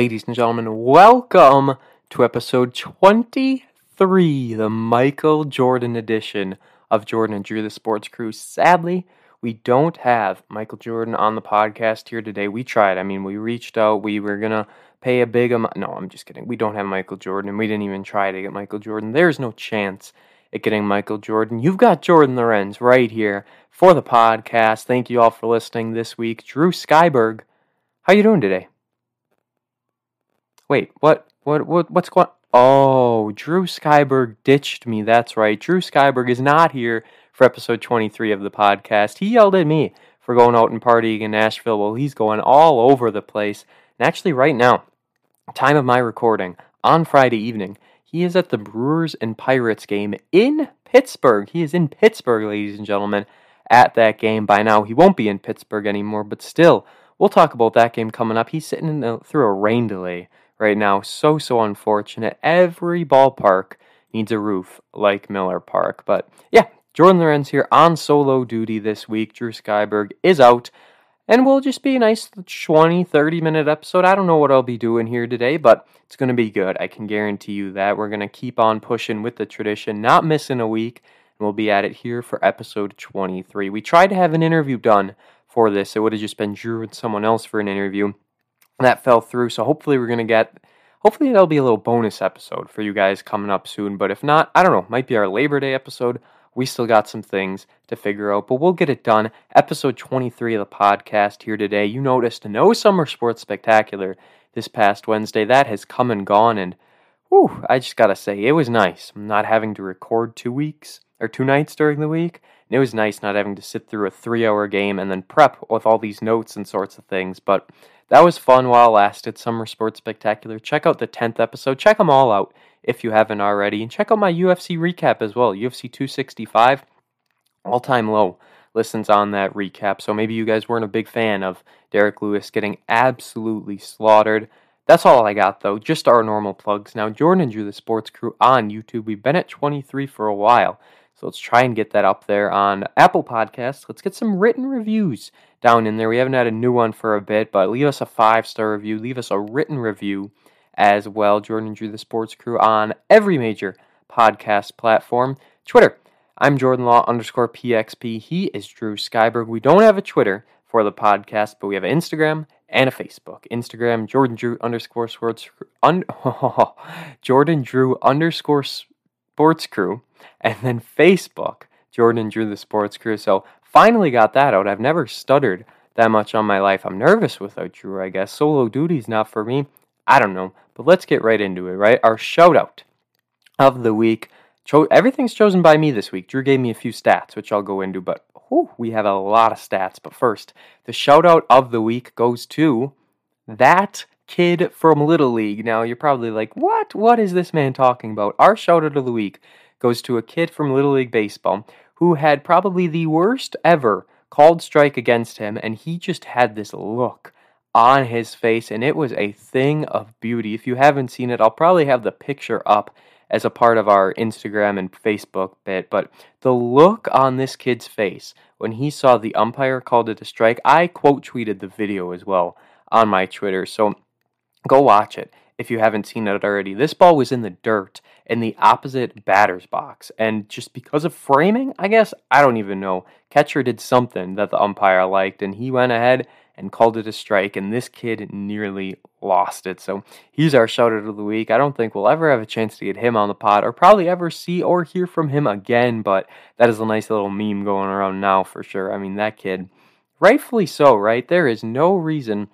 Ladies and gentlemen, welcome to episode 23, the Michael Jordan edition of Jordan and Drew the Sports Crew. Sadly, we don't have Michael Jordan on the podcast here today. We tried. I mean, we reached out. We were going to pay a big amount. No, I'm just kidding. We don't have Michael Jordan, and we didn't even try to get Michael Jordan. There's no chance at getting Michael Jordan. You've got Jordan Lorenz right here for the podcast. Thank you all for listening this week. Drew Skyberg, how you doing today? Wait, what? What? What? What's going? Oh, Drew Skyberg ditched me. That's right. Drew Skyberg is not here for episode 23 of the podcast. He yelled at me for going out and partying in Nashville. Well, he's going all over the place. And actually, right now, time of my recording on Friday evening, he is at the Brewers and Pirates game in Pittsburgh. He is in Pittsburgh, ladies and gentlemen, at that game. By now, he won't be in Pittsburgh anymore, but still, we'll talk about that game coming up. He's sitting a, through a rain delay right now. So, so unfortunate. Every ballpark needs a roof like Miller Park. But yeah, Jordan Lorenz here on solo duty this week. Drew Skyberg is out. And we'll just be a nice 20, 30 minute episode. I don't know what I'll be doing here today, but it's going to be good. I can guarantee you that. We're going to keep on pushing with the tradition, not missing a week. And we'll be at it here for episode 23. We tried to have an interview done for this. It would have just been Drew and someone else for an interview. That fell through. So hopefully, we're to get. Hopefully, that'll be a little bonus episode for you guys coming up soon. But if not, I don't know. Might be our Labor Day episode we still got some things to figure out, but we'll get it done. Episode 23 of the podcast here today. You noticed no summer sports spectacular this past Wednesday. That has come and gone, and whew, I just gotta say, it was nice. Not having to record two weeks or two nights during the week. And it was nice not having to sit through a three hour game and then prep with all these notes and sorts of things. But that was fun while it lasted. Summer Sports Spectacular. Check out the 10th episode. Check them all out if you haven't already. And check out my UFC recap as well. UFC 265, all time low listens on that recap. So maybe you guys weren't a big fan of Derrick Lewis getting absolutely slaughtered. That's all I got though, just our normal plugs. Now, Jordan and Drew, the sports crew on YouTube, we've been at 23 for a while. So let's try and get that up there on Apple Podcasts. Let's get some written reviews down in there. We haven't had a new one for a bit, but leave us a five star review, leave us a written review as well. Jordan Drew, the sports crew, on every major podcast platform. Twitter, I'm Jordan Law underscore PXP. He is Drew Skyberg. We don't have a Twitter for the podcast, but we have an Instagram and a Facebook. Instagram, Jordan Drew underscore sports un, Jordan Drew underscore sports crew, and then Facebook, Jordan Drew the sports crew. So finally got that out. I've never stuttered that much on my life. I'm nervous without Drew, I guess. Solo duty's not for me. I don't know. But let's get right into it, right? Our shout out of the week. Cho- everything's chosen by me this week. Drew gave me a few stats, which I'll go into, but whew, we have a lot of stats. But first, the shout out of the week goes to that kid from Little League. Now, you're probably like, what? What is this man talking about? Our shout out of the week goes to a kid from Little League Baseball who had probably the worst ever called strike against him, and he just had this look on his face, and it was a thing of beauty. If you haven't seen it, I'll probably have the picture up as a part of our Instagram and Facebook bit. But the look on this kid's face when he saw the umpire called it a strike, I quote tweeted the video as well on my Twitter. So go watch it if you haven't seen it already. This ball was in the dirt in the opposite batter's box. And just because of framing, I guess, I don't even know. Catcher did something that the umpire liked, and he went ahead and called it a strike, and this kid nearly lost it. So he's our shout out of the week. I don't think we'll ever have a chance to get him on the pod or probably ever see or hear from him again, but that is a nice little meme going around now for sure. I mean, that kid, rightfully so, right? There is no reason.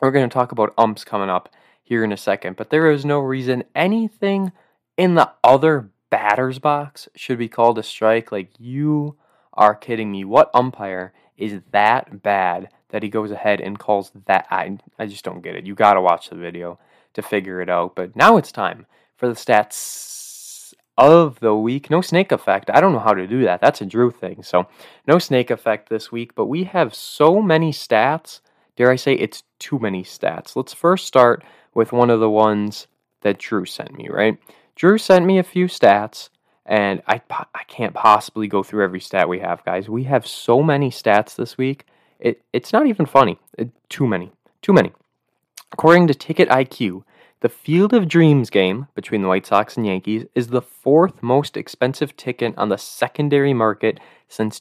We're going to talk about umps coming up here in a second, but there is no reason anything in the other batter's box should be called a strike. Like, you are kidding me. What umpire is that bad that he goes ahead and calls that. I, I just don't get it. You got to watch the video to figure it out. But now it's time for the stats of the week. No snake effect. I don't know how to do that. That's a Drew thing. So no snake effect this week. But we have so many stats. Dare I say it's too many stats. Let's first start with one of the ones that Drew sent me, right? Drew sent me a few stats, and I, I can't possibly go through every stat we have, guys. We have so many stats this week it, it's not even funny. It, too many. Too many. According to Ticket IQ, the Field of Dreams game between the White Sox and Yankees is the fourth most expensive ticket on the secondary market since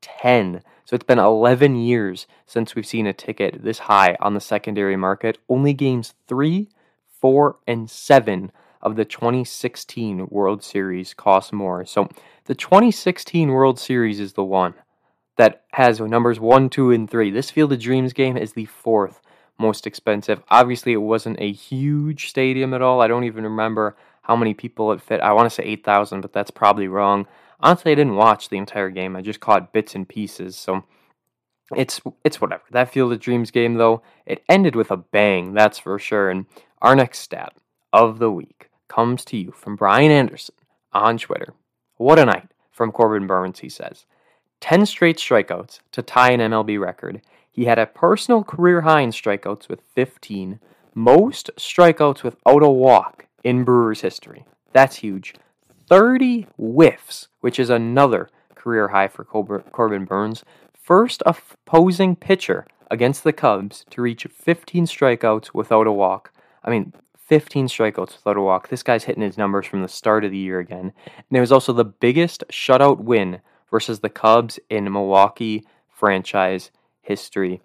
2010. So it's been 11 years since we've seen a ticket this high on the secondary market. Only games 3, 4, and 7 of the 2016 World Series cost more. So the 2016 World Series is the one that has numbers 1, 2, and 3. This Field of Dreams game is the fourth most expensive. Obviously, it wasn't a huge stadium at all. I don't even remember how many people it fit. I want to say 8,000, but that's probably wrong. Honestly, I didn't watch the entire game. I just caught bits and pieces. So it's it's whatever. That Field of Dreams game though, it ended with a bang, that's for sure. And our next stat of the week comes to you from Brian Anderson on Twitter. What a night from Corbin Burnes, he says. 10 straight strikeouts to tie an MLB record. He had a personal career high in strikeouts with 15, most strikeouts without a walk in Brewers history. That's huge. 30 whiffs, which is another career high for Corbin Burnes, First opposing pitcher against the Cubs to reach 15 strikeouts without a walk. I mean, 15 strikeouts without a walk. This guy's hitting his numbers from the start of the year again. And it was also the biggest shutout win versus the Cubs in Milwaukee franchise history.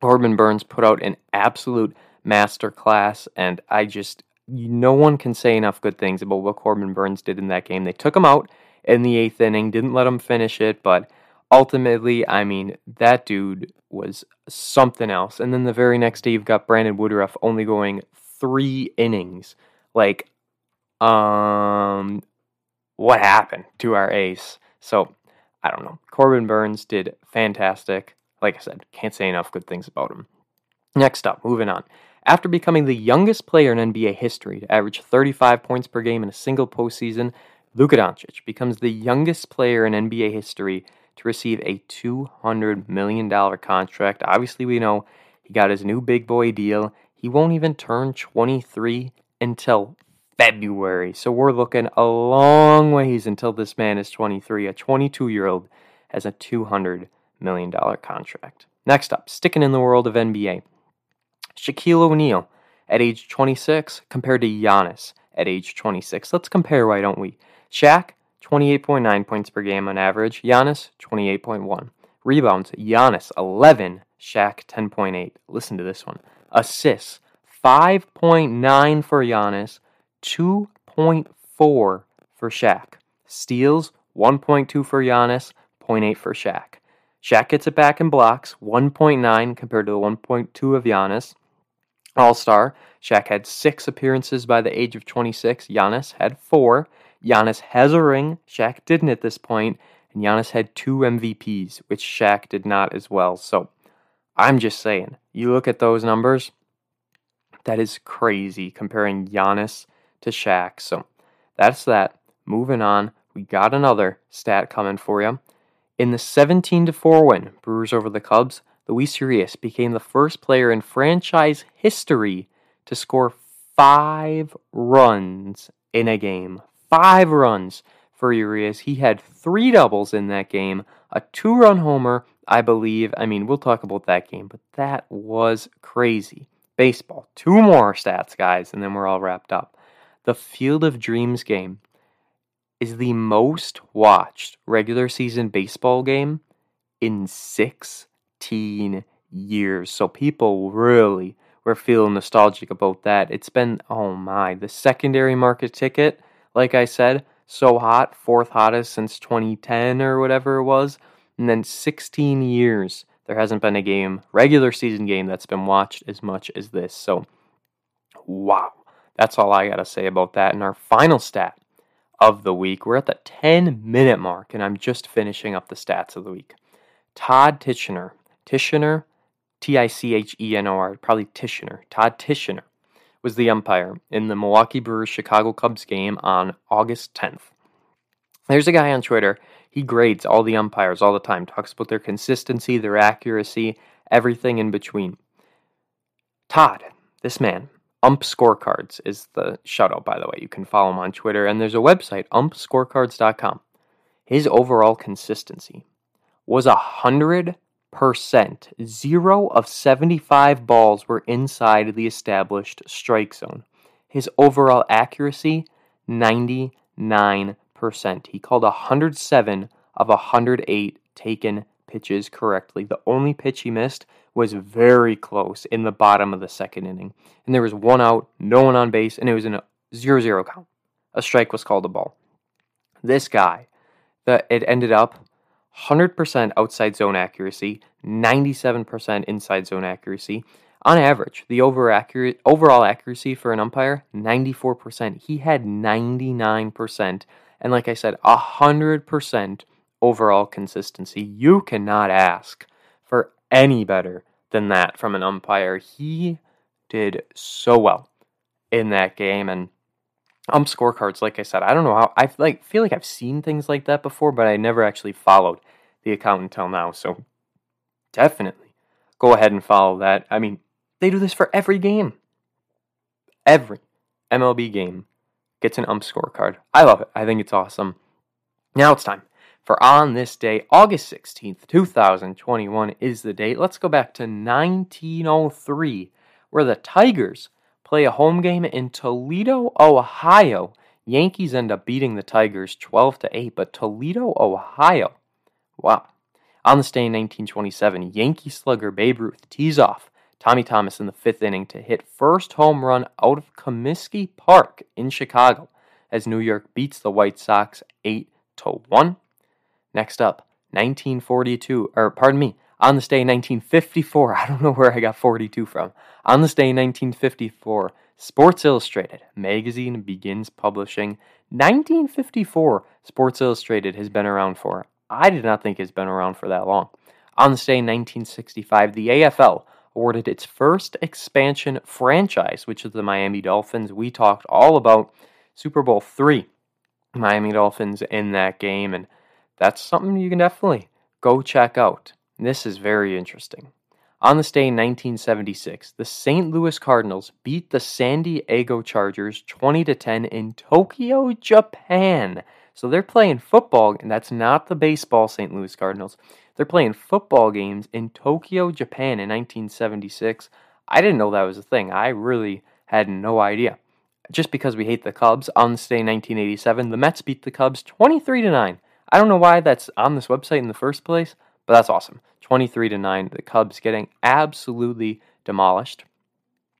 Corbin Burnes put out an absolute masterclass, and I just, no one can say enough good things about what Corbin Burnes did in that game. They took him out in the eighth inning, didn't let him finish it, but ultimately, I mean, that dude was something else. And then the very next day, you've got Brandon Woodruff only going three innings. Like, um, what happened to our ace? So, I don't know. Corbin Burnes did fantastic. Like I said, can't say enough good things about him. Next up, moving on. After becoming the youngest player in NBA history to average 35 points per game in a single postseason, Luka Doncic becomes the youngest player in NBA history to receive a $200 million contract. Obviously, we know he got his new big boy deal. He won't even turn 23 until February. So we're looking a long ways until this man is 23. A 22 year old has a $200 million contract. Next up, sticking in the world of NBA, Shaquille O'Neal at age 26 compared to Giannis at age 26. Let's compare, why don't we? Shaq, 28.9 points per game on average. Giannis, 28.1. Rebounds, Giannis, 11. Shaq, 10.8. Listen to this one. Assists, 5.9 for Giannis, 2.4 for Shaq. Steals, 1.2 for Giannis, 0.8 for Shaq. Shaq gets it back in blocks, 1.9 compared to the 1.2 of Giannis. All star, Shaq had six appearances by the age of 26. Giannis had four. Giannis has a ring. Shaq didn't at this point, and Giannis had two MVPs, which Shaq did not as well. So I'm just saying, you look at those numbers, that is crazy comparing Giannis to Shaq. So that's that. Moving on, we got another stat coming for you. In the 17 4 win, Brewers over the Cubs, Luis Urias became the first player in franchise history to score five runs in a game five runs for Urias. He had three doubles in that game, a two run homer, I believe. I mean, we'll talk about that game, but that was crazy. Baseball. Two more stats, guys, and then we're all wrapped up. The Field of Dreams game is the most watched regular season baseball game in 16 years. So people really were feeling nostalgic about that. It's been, oh my, the secondary market ticket like I said, so hot, fourth hottest since 2010 or whatever it was. And then 16 years, there hasn't been a game, regular season game, that's been watched as much as this. So, wow. That's all I got to say about that. And our final stat of the week, we're at the 10 minute mark, and I'm just finishing up the stats of the week. Todd Tichenor, Tichenor, T I C H E N O R, probably Tichenor, Todd Tichenor was the umpire in the Milwaukee Brewers Chicago Cubs game on August 10th. There's a guy on Twitter. He grades all the umpires all the time, talks about their consistency, their accuracy, everything in between. Todd, this man, Ump Scorecards is the shutout, by the way. You can follow him on Twitter, and there's a website, umpscorecards.com. His overall consistency was 100 percent. Zero of 75 balls were inside the established strike zone. His overall accuracy, 99%. He called 107 of 108 taken pitches correctly. The only pitch he missed was very close in the bottom of the second inning. And there was one out, no one on base, and it was in a 0 0 count. A strike was called a ball. This guy, the, it ended up 100% outside zone accuracy, 97% inside zone accuracy. On average, the over accurate, overall accuracy for an umpire, 94%. He had 99%. And like I said, 100% overall consistency. You cannot ask for any better than that from an umpire. He did so well in that game and ump scorecards like I said. I don't know how I like feel like I've seen things like that before, but I never actually followed the account until now. So definitely go ahead and follow that. I mean, they do this for every game. Every MLB game gets an ump scorecard. I love it. I think it's awesome. Now it's time for on this day, August 16th, 2021 is the date. Let's go back to 1903, where the Tigers play a home game in Toledo, Ohio. Yankees end up beating the Tigers 12 to 8, but Toledo, Ohio. Wow. On this day in 1927, Yankee slugger Babe Ruth tees off Tommy Thomas in the fifth inning to hit first home run out of Comiskey Park in Chicago as New York beats the White Sox 8 to 1. Next up, 1942, or pardon me, on this day in 1954, I don't know where I got 42 from. On this day in 1954, Sports Illustrated magazine begins publishing. 1954, Sports Illustrated has been around for. I did not think it's been around for that long. On this day in 1965, the AFL awarded its first expansion franchise, which is the Miami Dolphins. We talked all about Super Bowl three, Miami Dolphins in that game, and that's something you can definitely go check out. This is very interesting. On this day in 1976, the St. Louis Cardinals beat the San Diego Chargers 20 to 10 in Tokyo, Japan. So they're playing football, and that's not the baseball St. Louis Cardinals. They're playing football games in Tokyo, Japan in 1976. I didn't know that was a thing. I really had no idea. Just because we hate the Cubs, on this day in 1987, the Mets beat the Cubs 23 to 9. I don't know why that's on this website in the first place, but that's awesome. 23 to 9, the Cubs getting absolutely demolished.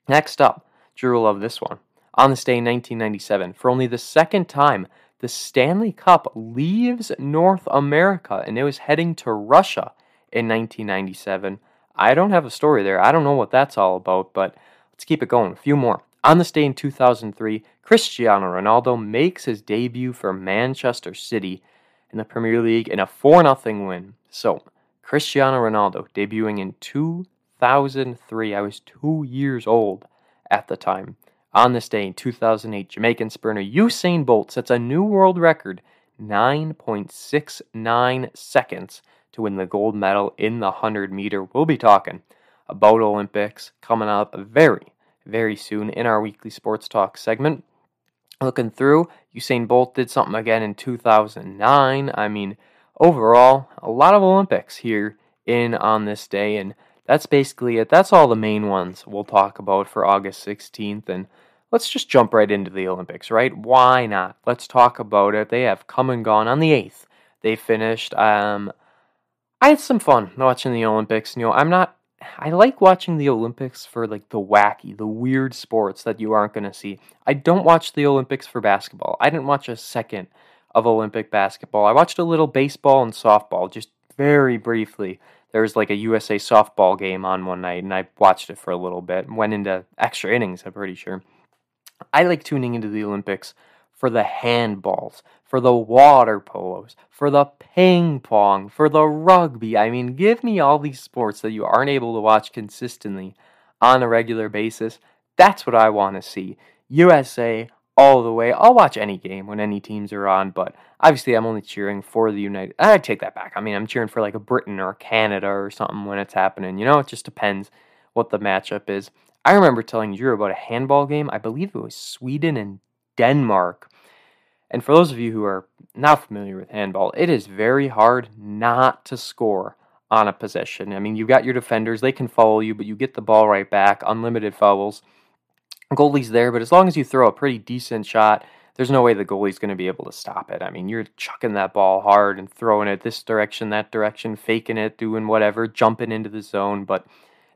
Next up, Drew will love this one. On this day in 1997, for only the second time, the Stanley Cup leaves North America and it was heading to Russia in 1997. I don't have a story there. I don't know what that's all about, but let's keep it going. A few more. On this day in 2003, Cristiano Ronaldo makes his debut for Manchester City in the Premier League in a 4 0 win. So, Cristiano Ronaldo debuting in 2003. I was two years old at the time. On this day in 2008, Jamaican sprinter Usain Bolt sets a new world record 9.69 seconds to win the gold medal in the 100 meter. We'll be talking about Olympics coming up very, very soon in our weekly sports talk segment looking through, Usain Bolt did something again in 2009. I mean, overall, a lot of Olympics here in on this day, and that's basically it. That's all the main ones we'll talk about for August 16th. And let's just jump right into the Olympics, right? Why not? Let's talk about it. They have come and gone on the 8th. They finished. Um, I had some fun watching the Olympics. You know, I'm not I like watching the Olympics for like the wacky, the weird sports that you aren't going to see. I don't watch the Olympics for basketball. I didn't watch a second of Olympic basketball. I watched a little baseball and softball just very briefly. There was like a USA softball game on one night and I watched it for a little bit. Went into extra innings, I'm pretty sure. I like tuning into the Olympics for the handballs, for the water polos, for the ping pong, for the rugby. I mean, give me all these sports that you aren't able to watch consistently on a regular basis. That's what I want to see. USA all the way. I'll watch any game when any teams are on, but obviously I'm only cheering for the United. I take that back. I mean, I'm cheering for like a Britain or Canada or something when it's happening. You know, it just depends what the matchup is. I remember telling you about a handball game. I believe it was Sweden and Denmark. And for those of you who are not familiar with handball, it is very hard not to score on a possession. I mean, you've got your defenders, they can follow you, but you get the ball right back, unlimited fouls. Goalie's there, but as long as you throw a pretty decent shot, there's no way the goalie's going to be able to stop it. I mean, you're chucking that ball hard and throwing it this direction, that direction, faking it, doing whatever, jumping into the zone. But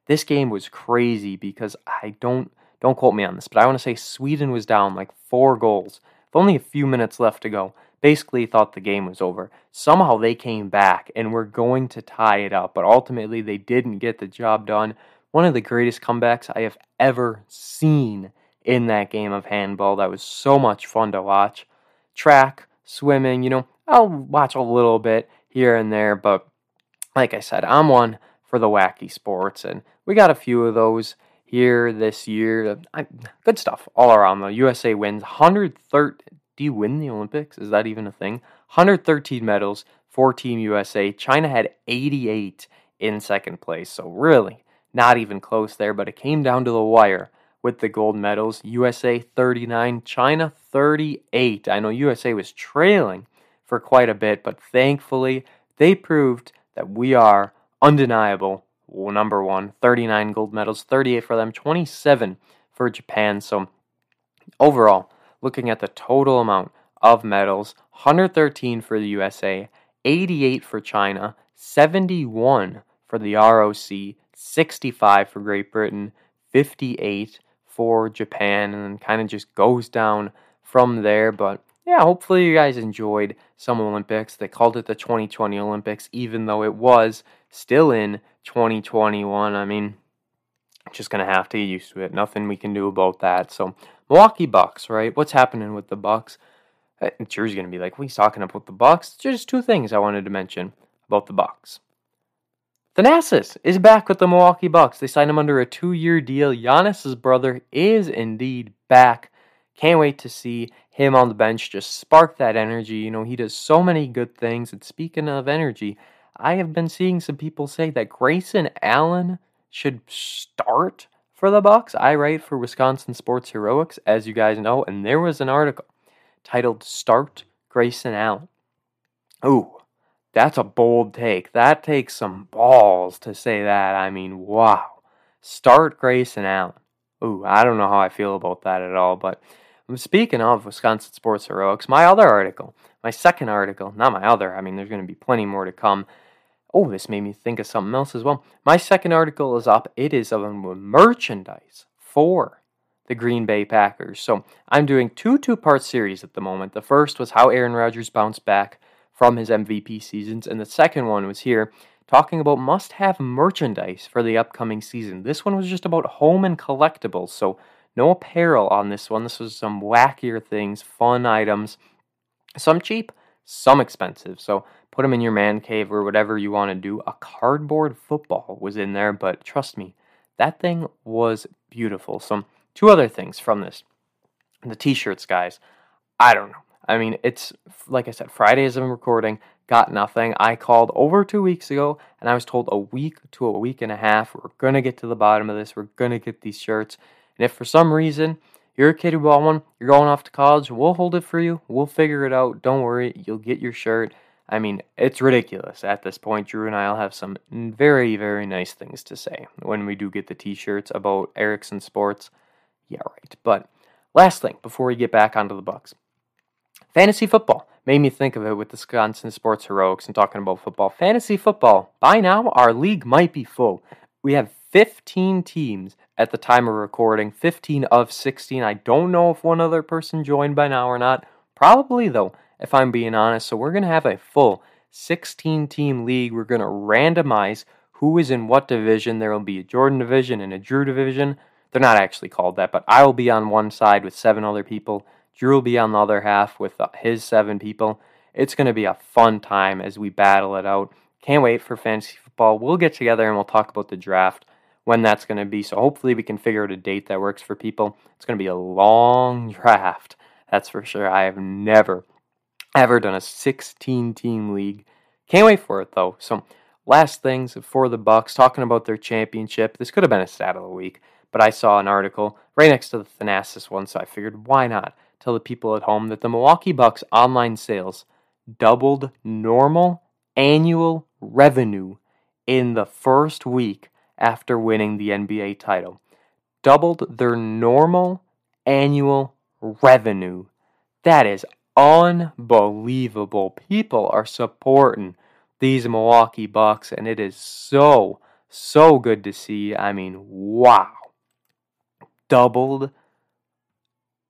this game was crazy because I don't don't quote me on this, but I want to say Sweden was down like four goals with only a few minutes left to go. Basically, thought the game was over. Somehow they came back and were going to tie it up, but ultimately they didn't get the job done. One of the greatest comebacks I have ever seen in that game of handball. That was so much fun to watch. Track, swimming, you know, I'll watch a little bit here and there, but like I said, I'm one for the wacky sports, and we got a few of those here this year. I, good stuff all around. The USA wins 130. Do you win the Olympics? Is that even a thing? 113 medals for Team USA. China had 88 in second place, so really not even close there, but it came down to the wire with the gold medals. USA 39, China 38. I know USA was trailing for quite a bit, but thankfully they proved that we are undeniable number one. 39 gold medals, 38 for them, 27 for Japan. So overall, looking at the total amount of medals 113 for the USA, 88 for China, 71 for the ROC, 65 for Great Britain, 58 for Japan, and kind of just goes down from there. But yeah, hopefully you guys enjoyed some Olympics. They called it the 2020 Olympics, even though it was still in 2021. I mean, just gonna have to get used to it. Nothing we can do about that. So Milwaukee Bucks, right? What's happening with the Bucks? Eh, Drew's gonna be like, "What are you talking about the Bucks?" Just two things I wanted to mention about the Bucks. Thanasis is back with the Milwaukee Bucks. They signed him under a two-year deal. Giannis's brother is indeed back. Can't wait to see him on the bench just spark that energy. You know, he does so many good things. And speaking of energy, I have been seeing some people say that Grayson Allen should start for the Bucks. I write for Wisconsin Sports Heroics, as you guys know, and there was an article titled "Start Grayson Allen." Ooh, that's a bold take. That takes some balls to say that. I mean, wow. Start Grayson Allen. Ooh, I don't know how I feel about that at all. But um, speaking of Wisconsin Sports Heroics, my other article, my second article, not my other, I mean, there's going to be plenty more to come. Oh, this made me think of something else as well. My second article is up. It is of merchandise for the Green Bay Packers. So I'm doing two two part series at the moment. The first was how Aaron Rodgers bounced back from his MVP seasons. And the second one was here talking about must have merchandise for the upcoming season. This one was just about home and collectibles, so no apparel on this one. This was some wackier things, fun items, some cheap, some expensive. So put them in your man cave or whatever you want to do. A cardboard football was in there, but trust me, that thing was beautiful. Some two other things from this. The t-shirts, guys. I don't know. I mean, it's like I said, Friday as I'm recording, got nothing. I called over two weeks ago and I was told a week to a week and a half, we're going to get to the bottom of this. We're going to get these shirts. And if for some reason you're a kid who bought one, you're going off to college, we'll hold it for you. We'll figure it out. Don't worry, you'll get your shirt. I mean, it's ridiculous at this point. Drew and I'll have some very, very nice things to say when we do get the t shirts about Ericsson Sports. Yeah, right. But last thing before we get back onto the Bucks. Fantasy football made me think of it with Wisconsin Sports Heroics and talking about football. Fantasy football. By now, our league might be full. We have 15 teams at the time of recording, 15 of 16. I don't know if one other person joined by now or not. Probably, though, if I'm being honest. So we're going to have a full 16 team league. We're going to randomize who is in what division. There will be a Jordan division and a Drew division. They're not actually called that, but I will be on one side with seven other people. Drew will be on the other half with uh, his seven people. It's going to be a fun time as we battle it out. Can't wait for fantasy football. We'll get together and we'll talk about the draft when that's going to be. So hopefully we can figure out a date that works for people. It's going to be a long draft. That's for sure. I have never ever done a 16 team league. Can't wait for it though. So last things for the Bucks talking about their championship. This could have been a stat of the week, but I saw an article right next to the Thanasis one, so I figured why not? Tell the people at home that the Milwaukee Bucks online sales doubled normal annual revenue in the first week after winning the NBA title. Doubled their normal annual revenue. That is unbelievable. People are supporting these Milwaukee Bucks, and it is so, so good to see. I mean, wow. Doubled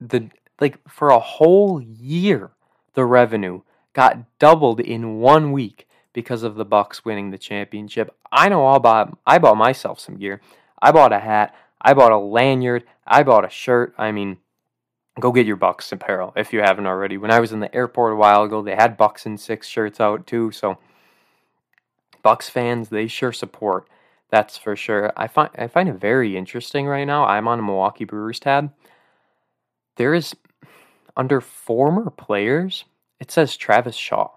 the, like, for a whole year, the revenue got doubled in one week because of the Bucks winning the championship. I know I bought I bought myself some gear. I bought a hat, I bought a lanyard, I bought a shirt. I mean, go get your Bucks apparel if you haven't already. When I was in the airport a while ago, they had Bucks and Six shirts out too, so Bucks fans, they sure support. That's for sure. I find I find it very interesting right now. I'm on a Milwaukee Brewers tab. There is under former players, it says Travis Shaw.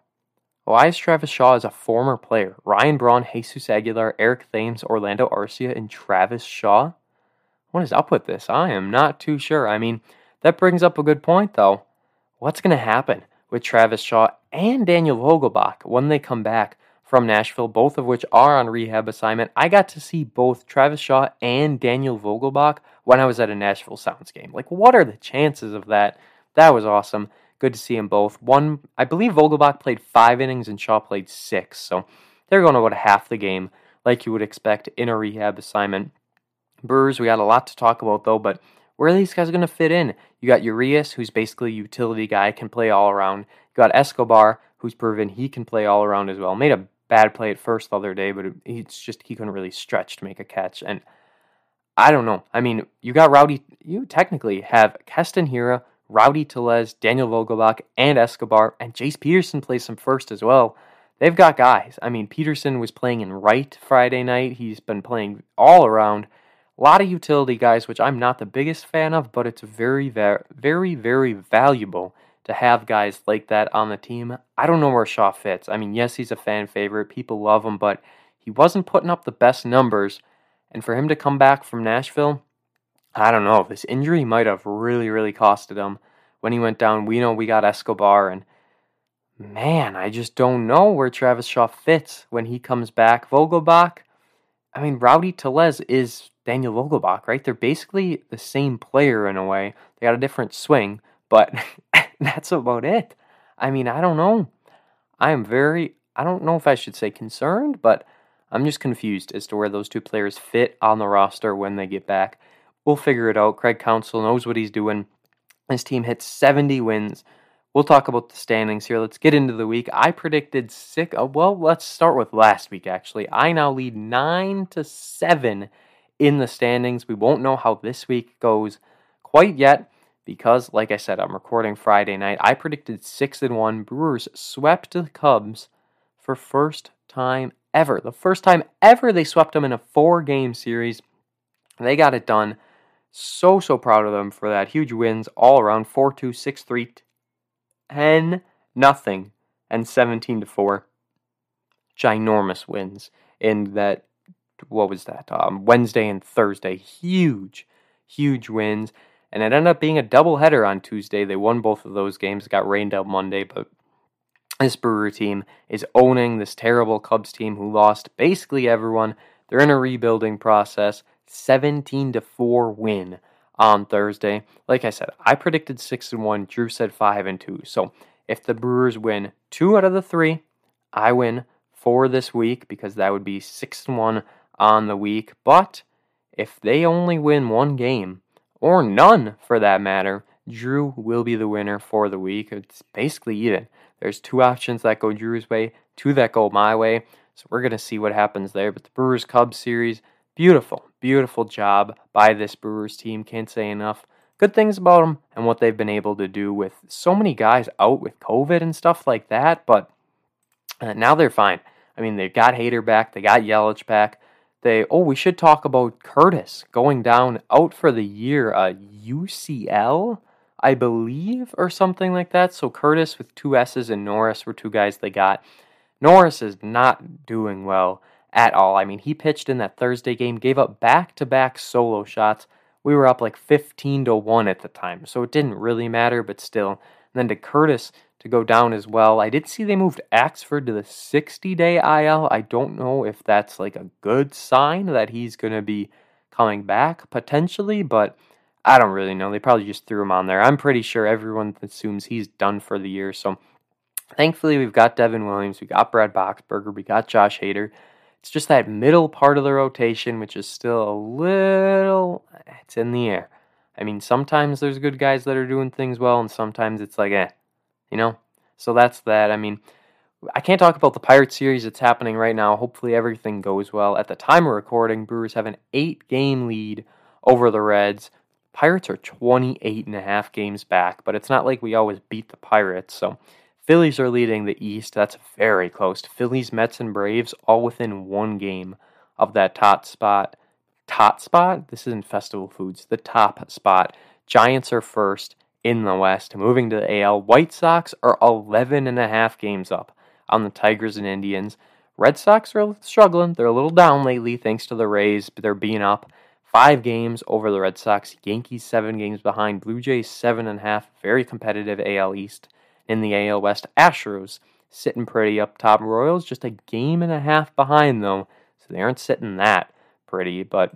Why is Travis Shaw is a former player? Ryan Braun, Jesus Aguilar, Eric Thames, Orlando Arcia, and Travis Shaw? What is up with this? I am not too sure. I mean, that brings up a good point, though. What's going to happen with Travis Shaw and Daniel Vogelbach when they come back from Nashville, both of which are on rehab assignment? I got to see both Travis Shaw and Daniel Vogelbach when I was at a Nashville Sounds game. Like, what are the chances of that? That was awesome. Good to see them both. One, I believe Vogelbach played five innings and Shaw played six, so they're going about half the game, like you would expect in a rehab assignment. Brewers, we got a lot to talk about though, but where are these guys going to fit in? You got Urias, who's basically a utility guy, can play all around. You got Escobar, who's proven he can play all around as well. Made a bad play at first the other day, but it's just he couldn't really stretch to make a catch. And I don't know. I mean, you got Rowdy. You technically have Keston Hiura, Rowdy Tellez, Daniel Vogelbach, and Escobar, and Jace Peterson plays some first as well. They've got guys. I mean, Peterson was playing in right Friday night. He's been playing all around. A lot of utility guys, which I'm not the biggest fan of, but it's very, very, very valuable to have guys like that on the team. I don't know where Shaw fits. I mean, yes, he's a fan favorite. People love him, but he wasn't putting up the best numbers. And for him to come back from Nashville, I don't know. This injury might have really, really costed him when he went down. We know we got Escobar, and man, I just don't know where Travis Shaw fits when he comes back. Vogelbach, I mean, Rowdy Tellez is Daniel Vogelbach, right? They're basically the same player in a way. They got a different swing, but that's about it. I mean, I don't know. I am very, I don't know if I should say concerned, but I'm just confused as to where those two players fit on the roster when they get back. We'll figure it out. Craig Counsell knows what he's doing. His team hit 70 wins. We'll talk about the standings here. Let's get into the week. I predicted six. Uh, well, let's start with last week, actually. I now lead 9 to 7 in the standings. We won't know how this week goes quite yet because, like I said, I'm recording Friday night. I predicted 6 and 1. Brewers swept the Cubs for first time ever. The first time ever they swept them in a four game series. They got it done. So, so proud of them for that. Huge wins all around 4 2, 6 3, 10 nothing, and 17 to 4. Ginormous wins in that, what was that? Um, Wednesday and Thursday. Huge, huge wins. And it ended up being a doubleheader on Tuesday. They won both of those games, got rained out Monday, but this Brewer team is owning this terrible Cubs team who lost basically everyone. They're in a rebuilding process. 17 to 4 win on Thursday. Like I said, I predicted 6 and 1, Drew said 5 and 2. So, if the Brewers win 2 out of the 3, I win 4 this week because that would be 6 and 1 on the week. But if they only win one game or none for that matter, Drew will be the winner for the week. It's basically even. There's two options that go Drew's way, two that go my way. So we're going to see what happens there. But the Brewers Cubs series, Beautiful, beautiful job by this Brewers team. Can't say enough good things about them and what they've been able to do with so many guys out with COVID and stuff like that. But uh, now they're fine. I mean, they got Hader back, they got Yelich back. They oh, we should talk about Curtiss going down out for the year, uh, UCL, I believe, or something like that. So Curtiss with two S's and Norris were two guys they got. Norris is not doing well at all. I mean, he pitched in that Thursday game, gave up back to back solo shots. We were up like 15 to 1 at the time, so it didn't really matter, but still. And then to Curtiss to go down as well. I did see they moved Axford to the 60 day IL. I don't know if that's like a good sign that he's going to be coming back potentially, but I don't really know. They probably just threw him on there. I'm pretty sure everyone assumes he's done for the year. So thankfully, we've got Devin Williams, we got Brad Boxberger, we got Josh Hader. It's just that middle part of the rotation, which is still a little, it's in the air. I mean, sometimes there's good guys that are doing things well, and sometimes it's like, eh, you know? So that's that. I mean, I can't talk about the Pirates series. that's happening right now. Hopefully, everything goes well. At the time of recording, Brewers have an eight game lead over the Reds. Pirates are 28 and a half games back, but it's not like we always beat the Pirates. So, Phillies are leading the East. That's very close. Phillies, Mets, and Braves all within one game of that top spot. Top spot? This isn't Festival Foods. The top spot. Giants are first in the West. Moving to the AL, White Sox are 11 and a half games up on the Tigers and Indians. Red Sox are struggling. They're a little down lately thanks to the Rays, but they're being up five games over the Red Sox. Yankees seven games behind. Blue Jays seven and a half. Very competitive AL East. In the AL West, Astros sitting pretty up top. Royals just a game and a half behind though, so they aren't sitting that pretty. But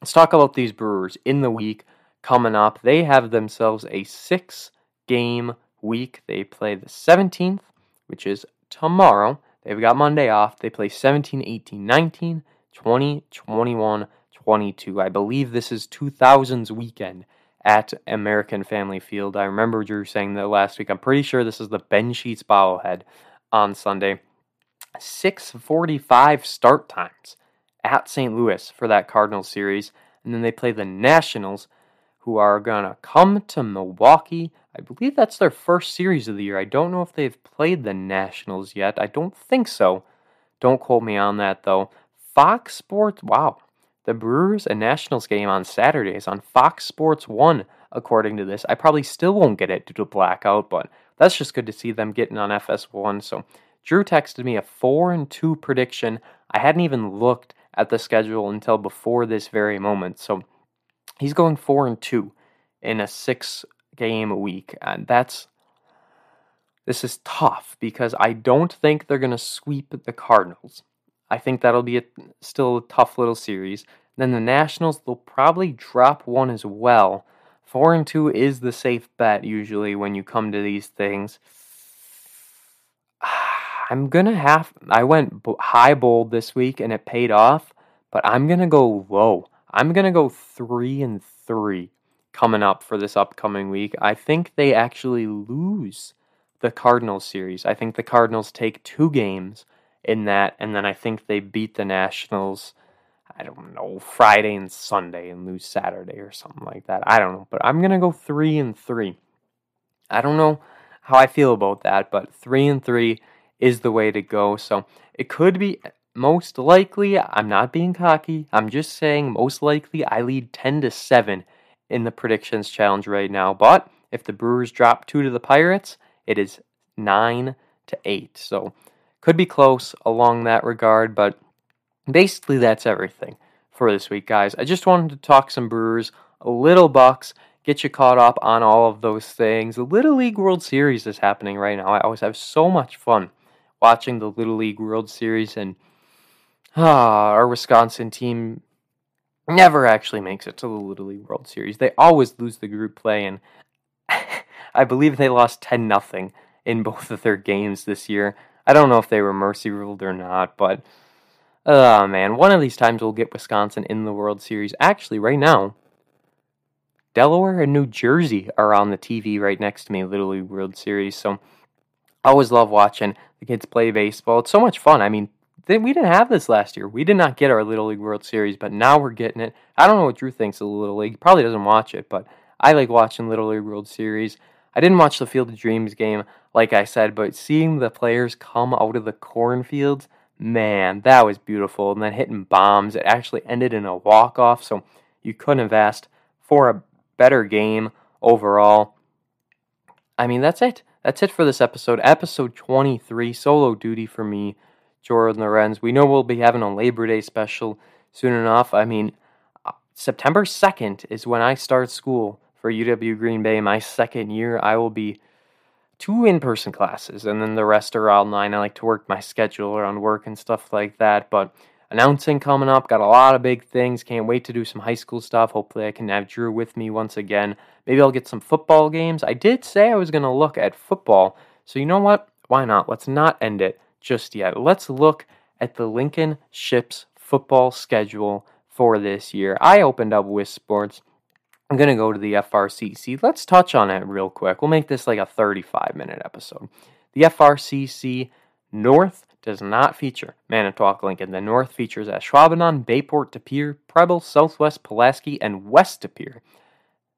let's talk about these Brewers in the week coming up. They have themselves a six game week. They play the 17th, which is tomorrow. They've got Monday off. They play 17, 18, 19, 20, 21, 22. I believe this is 2000's weekend at American Family Field. I remember Drew saying that last week. I'm pretty sure this is the Ben Sheets bobblehead on Sunday. 6:45 start times at St. Louis for that Cardinals series, and then they play the Nationals, who are gonna come to Milwaukee I believe that's their first series of the year. I don't know if they've played the Nationals yet. I don't think so. Don't quote me on that though. Fox Sports, wow. The Brewers and Nationals game on Saturdays on Fox Sports 1, according to this. I probably still won't get it due to blackout, but that's just good to see them getting on FS1. So Drew texted me a 4 and 2 prediction. I hadn't even looked at the schedule until before this very moment. So he's going 4 and 2 in a 6 game week. And that's this is tough because I don't think they're going to sweep the Cardinals. I think that'll be a, still a tough little series. Then the Nationals, they'll probably drop one as well. Four and two is the safe bet usually when you come to these things. I'm gonna have. I went high bold this week and it paid off, but I'm gonna go low. I'm gonna go three and three coming up for this upcoming week. I think they actually lose the Cardinals series. I think the Cardinals take two games in that, and then I think they beat the Nationals. I don't know Friday and Sunday and lose Saturday or something like that. I don't know, but I'm gonna go three and three. I don't know how I feel about that, but three and three is the way to go. So it could be most likely. I'm not being cocky. I'm just saying most likely I lead ten to seven in the predictions challenge right now. But if the Brewers drop two to the Pirates, it is nine to eight. So could be close along that regard, but basically that's everything for this week, guys. I just wanted to talk some Brewers, a little Bucks, get you caught up on all of those things. The Little League World Series is happening right now. I always have so much fun watching the Little League World Series and ah, our Wisconsin team never actually makes it to the Little League World Series. They always lose the group play, and I believe they lost 10 nothing in both of their games this year. I don't know if they were mercy ruled or not, but oh man, one of these times we'll get Wisconsin in the World Series. Actually, right now, Delaware and New Jersey are on the TV right next to me, Little League World Series. So I always love watching the kids play baseball. It's so much fun. I mean, we didn't have this last year. We did not get our Little League World Series, but now we're getting it. I don't know what Drew thinks of the Little League. He probably doesn't watch it, but I like watching Little League World Series. I didn't watch the Field of Dreams game, like I said, but seeing the players come out of the cornfields, man, that was beautiful. And then hitting bombs, it actually ended in a walk off, so you couldn't have asked for a better game overall. I mean, that's it. That's it for this episode. Episode 23, solo duty for me. Jordan Lorenz. We know we'll be having a Labor Day special soon enough. I mean, uh, September 2nd is when I start school for UW Green Bay. My second year, I will be two in person classes, and then the rest are online. I like to work my schedule around work and stuff like that. But announcing coming up, got a lot of big things. Can't wait to do some high school stuff. Hopefully, I can have Drew with me once again. Maybe I'll get some football games. I did say I was going to look at football. So, you know what? Why not? Let's not end it just yet. Let's look at the Lincoln Ships football schedule for this year. I opened up with sports. I'm going to go to the FRCC. Let's touch on it real quick. We'll make this like a 35 minute episode. The FRCC North does not feature Manitowoc Lincoln. The North features Ashwaubenon, Bayport, De Pere, Preble, Southwest Pulaski, and West De Pere.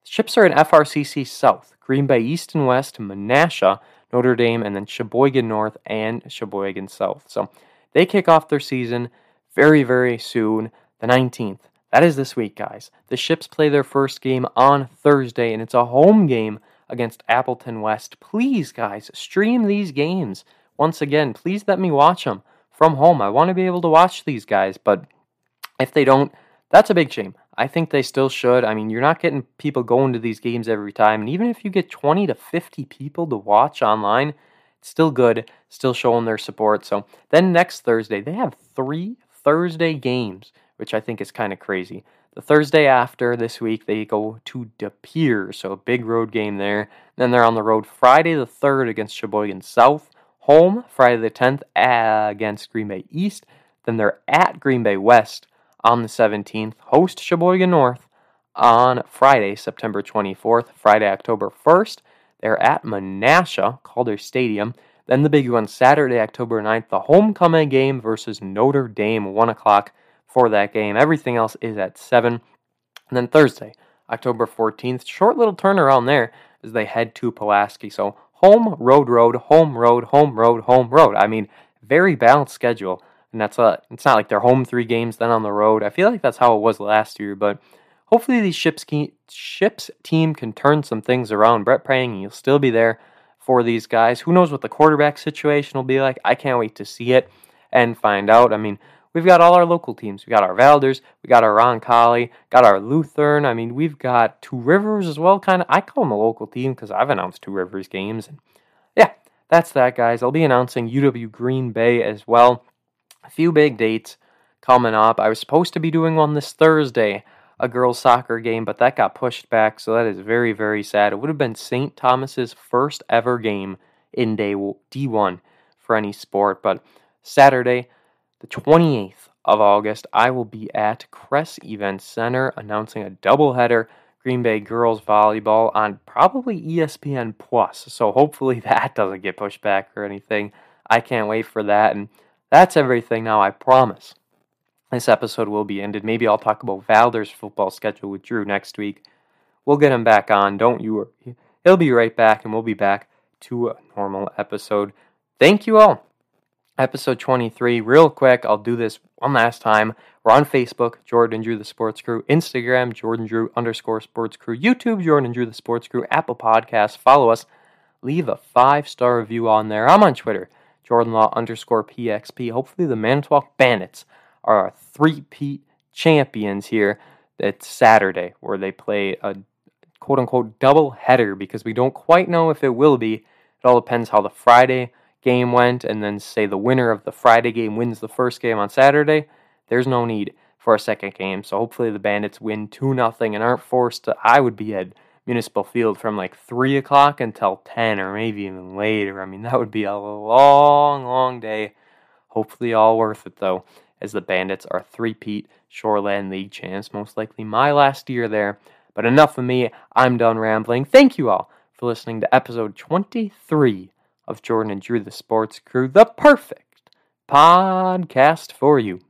Ships are in FRCC South, Green Bay East and West, Menasha, Notre Dame, and then Sheboygan North and Sheboygan South. So they kick off their season very, very soon, the 19th. That is this week, guys. The Ships play their first game on Thursday, and it's a home game against Appleton West. Please, guys, stream these games. Once again, please let me watch them from home. I want to be able to watch these guys, but if they don't, that's a big shame. I think they still should. I mean, you're not getting people going to these games every time. And even if you get 20 to 50 people to watch online, it's still good, still showing their support. So then next Thursday, they have three Thursday games, which I think is kind of crazy. The Thursday after this week, they go to De Pere, so a big road game there. Then they're on the road Friday the 3rd against Sheboygan South, home Friday the 10th against Green Bay East. Then they're at Green Bay West on the 17th, host Sheboygan North on Friday, September 24th, Friday, October 1st. They're at Menasha, Calder Stadium. Then the big one, Saturday, October 9th, the homecoming game versus Notre Dame, 1 o'clock for that game. Everything else is at 7. And then Thursday, October 14th, short little turnaround there as they head to Pulaski. So home, road, road, home, road, home, road, home, road. I mean, very balanced schedule and that's a. It's not like they're home three games, then on the road. I feel like that's how it was last year, but hopefully these ships ships team can turn some things around. Brett Praying, you'll still be there for these guys. Who knows what the quarterback situation will be like? I can't wait to see it and find out. I mean, we've got all our local teams. We got our Valders, we got our Roncalli, got our Lutheran. I mean, we've got Two Rivers as well. Kind of, I call them a local team because I've announced Two Rivers games, and yeah, that's that, guys. I'll be announcing UW Green Bay as well a few big dates coming up. I was supposed to be doing one this Thursday, a girls' soccer game, but that got pushed back, so that is very, very sad. It would have been St. Thomas's first ever game in day D1 for any sport, but Saturday, the 28th of August, I will be at Kress Event Center announcing a doubleheader Green Bay girls volleyball on probably ESPN Plus. So hopefully that doesn't get pushed back or anything. I can't wait for that and that's everything now, I promise. This episode will be ended. Maybe I'll talk about Valder's football schedule with Drew next week. We'll get him back on, don't you worry. He'll be right back, and we'll be back to a normal episode. Thank you all. Episode 23, real quick, I'll do this one last time. We're on Facebook, Jordan Drew the Sports Crew, Instagram, Jordan Drew underscore Sports Crew, YouTube, Jordan Drew the Sports Crew, Apple Podcasts. Follow us. Leave a five star review on there. I'm on Twitter Jordan Law underscore PXP. Hopefully, the Manitowoc Bandits are our three-peat champions here. It's Saturday where they play a quote unquote double header because we don't quite know if it will be. It all depends how the Friday game went, and then say the winner of the Friday game wins the first game on Saturday. There's no need for a second game. So hopefully the Bandits win 2 nothing and aren't forced to. I would be at Municipal Field from like 3 o'clock until 10 or maybe even later. I mean, that would be a long, long day. Hopefully, all worth it though, as the Bandits are three-peat Shoreland League champs. Most likely my last year there. But enough of me. I'm done rambling. Thank you all for listening to episode 23 of Jordan and Drew the Sports Crew, the perfect podcast for you.